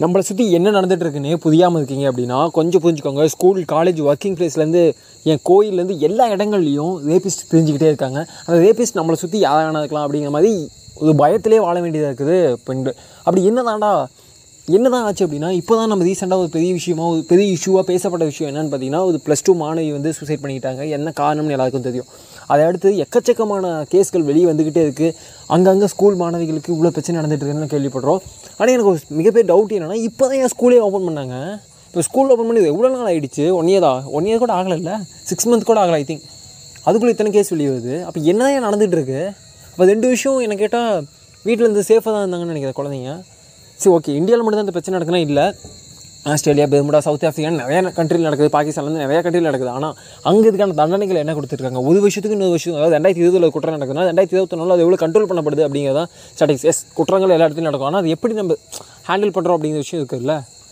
நம்மளை சுற்றி என்ன நடந்துட்டு இருக்குன்னே புரியாமல் இருக்கீங்க அப்படின்னா கொஞ்சம் புரிஞ்சுக்கோங்க. ஸ்கூல் காலேஜ் ஒர்க்கிங் ப்ளேஸ்லேருந்து என் கோயிலேருந்து எல்லா இடங்கள்லையும் ரேபிஸ்ட் தெரிஞ்சுக்கிட்டே இருக்காங்க. அந்த ரேபிஸ்ட் நம்மளை சுற்றி யாரான இருக்கலாம் அப்படிங்கிற மாதிரி ஒரு பயத்திலே வாழ வேண்டியதாக இருக்குது. பெண்கள் அப்படி என்னதான்டா என்னதான் ஆச்சு அப்படின்னா இப்போ தான் நம்ம ரீசெண்டாக ஒரு பெரிய விஷயமா ஒரு பெரிய இஷ்யூவாக பேசப்பட்ட விஷயம் என்னென்னு பார்த்தீங்கன்னா ஒரு ப்ளஸ் டூ மாணவி வந்து சூசைட் பண்ணிக்கிட்டாங்க. என்ன காரணம்னு எல்லாருக்கும் தெரியும். அதை அடுத்து எக்கச்சக்கமான கேஸ்கள் வெளியே வந்துக்கிட்டே இருக்குது அங்கங்கே ஸ்கூல் மாணவிகளுக்கு இவ்வளோ பிரச்சனை நடந்துகிட்ருக்குன்னு கேள்விப்படுறோம். ஆனால் எனக்கு ஒரு மிகப்பெரிய டவுட் என்னென்னா இப்போ தான் என் ஸ்கூலே ஓப்பன் பண்ணாங்க? இப்போ ஸ்கூல் ஓப்பன் பண்ணி எவ்வளோ நாள் ஆகிடுச்சு ஒன் இயர் தான். ஒன் இயர் கூட ஆகலை சிக்ஸ் மந்த் கூட ஆகலை ஐ திங்க் அதுக்குள்ளே இத்தனை கேஸ் வெளியே வருது. அப்போ என்ன தான் நடந்துகிட்ருக்கு அப்போ ரெண்டு விஷயம் என்ன கேட்டால் வீட்டில் இருந்து சேஃபாக தான் இருந்தாங்கன்னு நினைக்கிறேன் குழந்தைங்க. சரி ஓகே இந்தியாவில் மட்டும் தான் இந்த பிரச்சனை நடக்குதுன்னா இல்லை. ஆஸ்திரேலியா பெர்முடா சவுத் ஆஃப்ரிக்கா நிறைய கண்ட்ரியில் நடக்குது. பாகிஸ்தான்லேருந்து நிறைய கண்ட்ரியில் நடக்குது. ஆனால் அங்கே இதுக்கான தண்டனைகள் என்ன கொடுத்துருக்காங்க? ஒரு வருஷத்துக்கு இன்னொரு வருஷம் அதாவது ரெண்டாயிரத்தி இருபதில் குற்றம் நடக்குதுன்னா ரெண்டாயிரத்தி இருபத்தொன்னில் அது எவ்வளோ கண்ட்ரோல் பண்ணப்படுது அப்படிங்கிறதான் ஸ்டாட்டிக்ஸ் எஸ் குற்றங்கள் எல்லா இடத்துலையும் நடக்கும். ஆனால் அது எப்படி நம்ம ஹேண்டில் பண்ணுறோம் அப்படிங்கிற விஷயம் இருக்குல்ல?